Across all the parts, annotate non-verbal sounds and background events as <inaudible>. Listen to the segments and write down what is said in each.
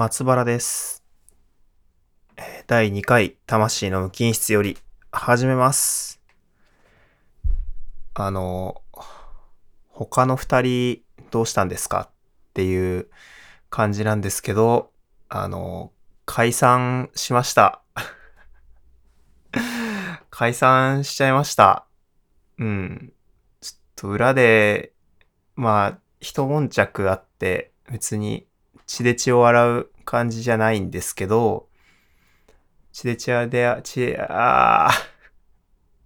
松原です。第2回魂の無菌室より始めます。あの、他の二人どうしたんですか？っていう感じなんですけど、あの、解散しました。<laughs> 解散しちゃいました。うん。ちょっと裏で、まあ、一悶着あって、別に血で血を洗う感じじゃないんですけど、血で血で、血、あ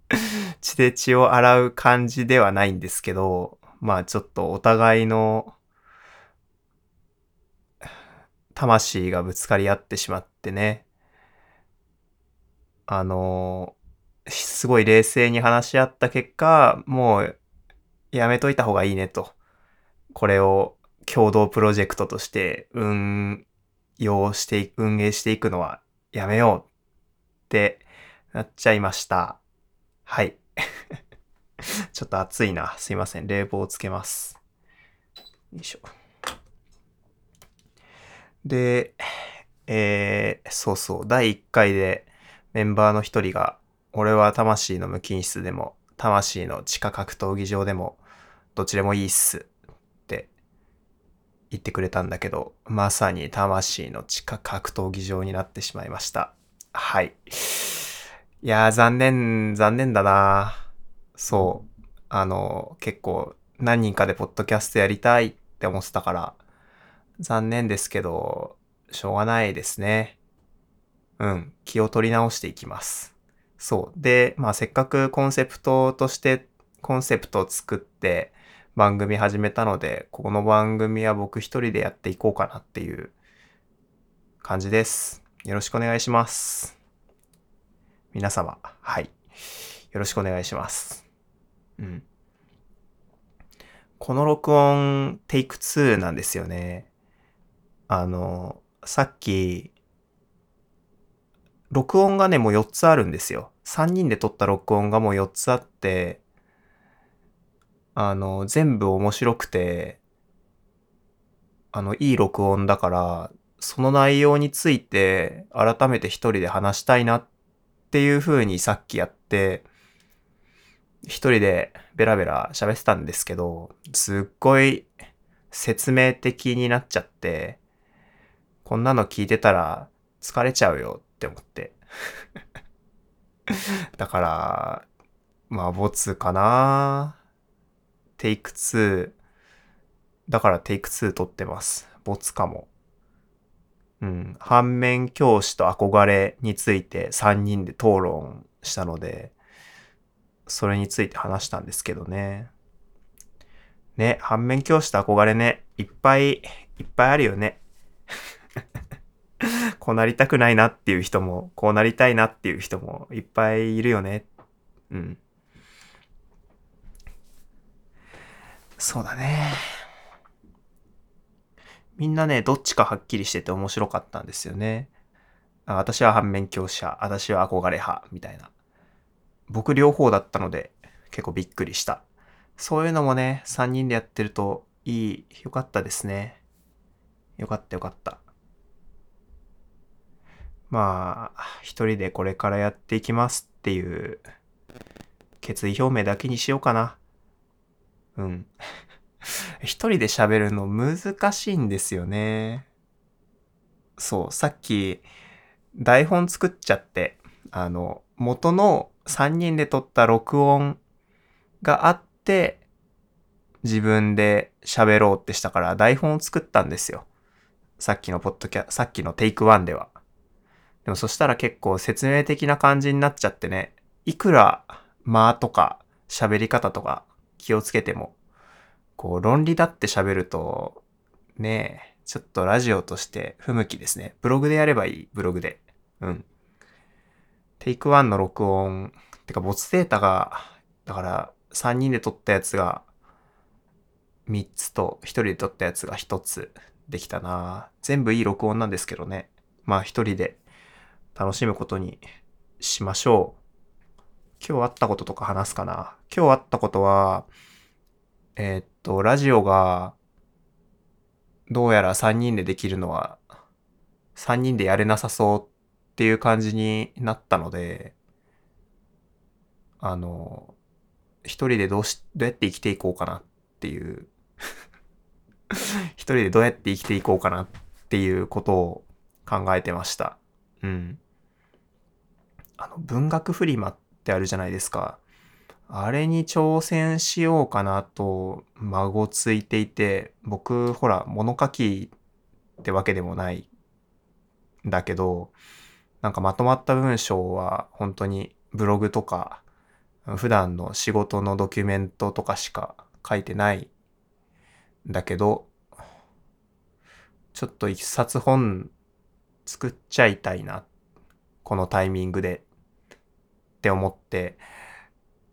ー血で血を洗う感じではないんですけど、まあちょっとお互いの魂がぶつかり合ってしまってね、あの、すごい冷静に話し合った結果、もうやめといた方がいいねと。これを共同プロジェクトとして運用して、運営していくのはやめようってなっちゃいました。はい。<laughs> ちょっと暑いな。すいません。冷房をつけます。よいしょ。で、えー、そうそう。第1回でメンバーの一人が、俺は魂の無菌室でも、魂の地下格闘技場でも、どっちでもいいっす言ってくれたんだけど、まさに魂の地下格闘技場になってしまいました。はい。いやー、残念、残念だなそう。あの、結構何人かでポッドキャストやりたいって思ってたから、残念ですけど、しょうがないですね。うん。気を取り直していきます。そう。で、まあせっかくコンセプトとして、コンセプトを作って番組始めたので、この番組は僕一人でやっていこうかなっていう感じです。よろしくお願いします。皆様、はい。よろしくお願いします。うん。この録音、テイク2なんですよね。あの、さっき、録音がね、もう4つあるんですよ。3人で撮った録音がもう4つあって、あの、全部面白くて、あの、いい録音だから、その内容について改めて一人で話したいなっていう風にさっきやって、一人でベラベラ喋ってたんですけど、すっごい説明的になっちゃって、こんなの聞いてたら疲れちゃうよって思って。<laughs> だから、まあ、ボツかなテイク2。だからテイク2撮ってます。ボツかも。うん。反面教師と憧れについて3人で討論したので、それについて話したんですけどね。ね、反面教師と憧れね、いっぱいいっぱいあるよね。<laughs> こうなりたくないなっていう人も、こうなりたいなっていう人もいっぱいいるよね。うん。そうだね。みんなね、どっちかはっきりしてて面白かったんですよね。私は反面教師派、私は憧れ派、みたいな。僕両方だったので結構びっくりした。そういうのもね、3人でやってるといい、よかったですね。よかったよかった。まあ、一人でこれからやっていきますっていう決意表明だけにしようかな。うん。<laughs> 一人で喋るの難しいんですよね。そう、さっき台本作っちゃって、あの、元の3人で撮った録音があって、自分で喋ろうってしたから台本を作ったんですよ。さっきのポッドキャ、さっきのテイク1では。でもそしたら結構説明的な感じになっちゃってね、いくら間とか喋り方とか気をつけても、こう論理だって喋ると、ねえ、ちょっとラジオとして不向きですね。ブログでやればいい、ブログで。うん。テイク1の録音、てか、ボツデータが、だから、3人で撮ったやつが3つと、1人で撮ったやつが1つできたな全部いい録音なんですけどね。まあ、1人で楽しむことにしましょう。今日あったこととか話すかな？今日あったことは、えーっと、ラジオが、どうやら3人でできるのは、3人でやれなさそうっていう感じになったので、あの、一人でどうし、どうやって生きていこうかなっていう <laughs> 一人でどうやって生きていこうかなっていうことを考えてました。うん。あの、文学フリマっってあるじゃないですか。あれに挑戦しようかなと孫ついていて、僕、ほら、物書きってわけでもないんだけど、なんかまとまった文章は本当にブログとか、普段の仕事のドキュメントとかしか書いてないんだけど、ちょっと一冊本作っちゃいたいな。このタイミングで。って思って、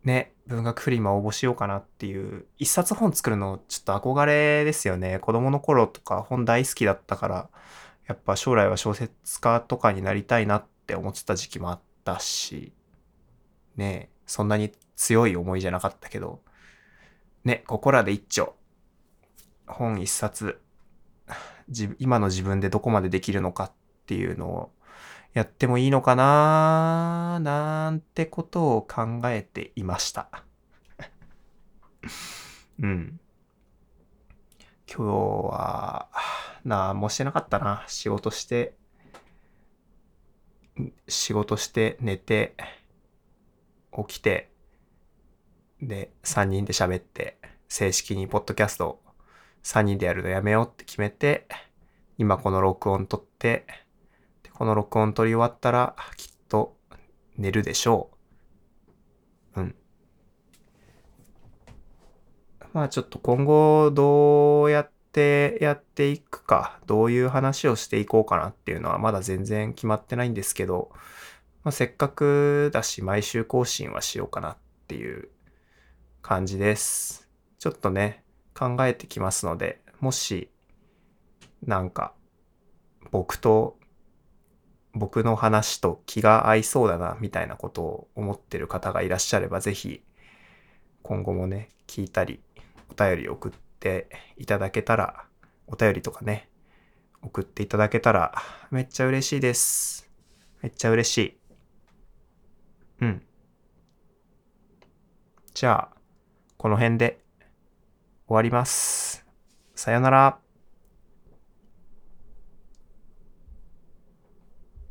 ね、文学フリマ応募しようかなっていう、一冊本作るのちょっと憧れですよね。子供の頃とか本大好きだったから、やっぱ将来は小説家とかになりたいなって思ってた時期もあったし、ねそんなに強い思いじゃなかったけど、ね、ここらで一丁、本一冊、今の自分でどこまでできるのかっていうのをやってもいいのかななんてことを考えていました。うん。今日は、なんもしてなかったな。仕事して、仕事して寝て、起きて、で、3人で喋って、正式にポッドキャスト3人でやるのやめようって決めて、今この録音撮って、この録音撮り終わったら、きっと寝るでしょう。うん。まあちょっと今後どうやってやっていくか、どういう話をしていこうかなっていうのはまだ全然決まってないんですけど、まあ、せっかくだし毎週更新はしようかなっていう感じです。ちょっとね、考えてきますので、もし、なんか、僕と僕の話と気が合いそうだな、みたいなことを思ってる方がいらっしゃれば、ぜひ、今後もね、聞いたり、お便り送っていただけたら、お便りとかね、送っていただけたら、めっちゃ嬉しいです。めっちゃ嬉しい。うん。じゃあ、この辺で終わります。さよなら。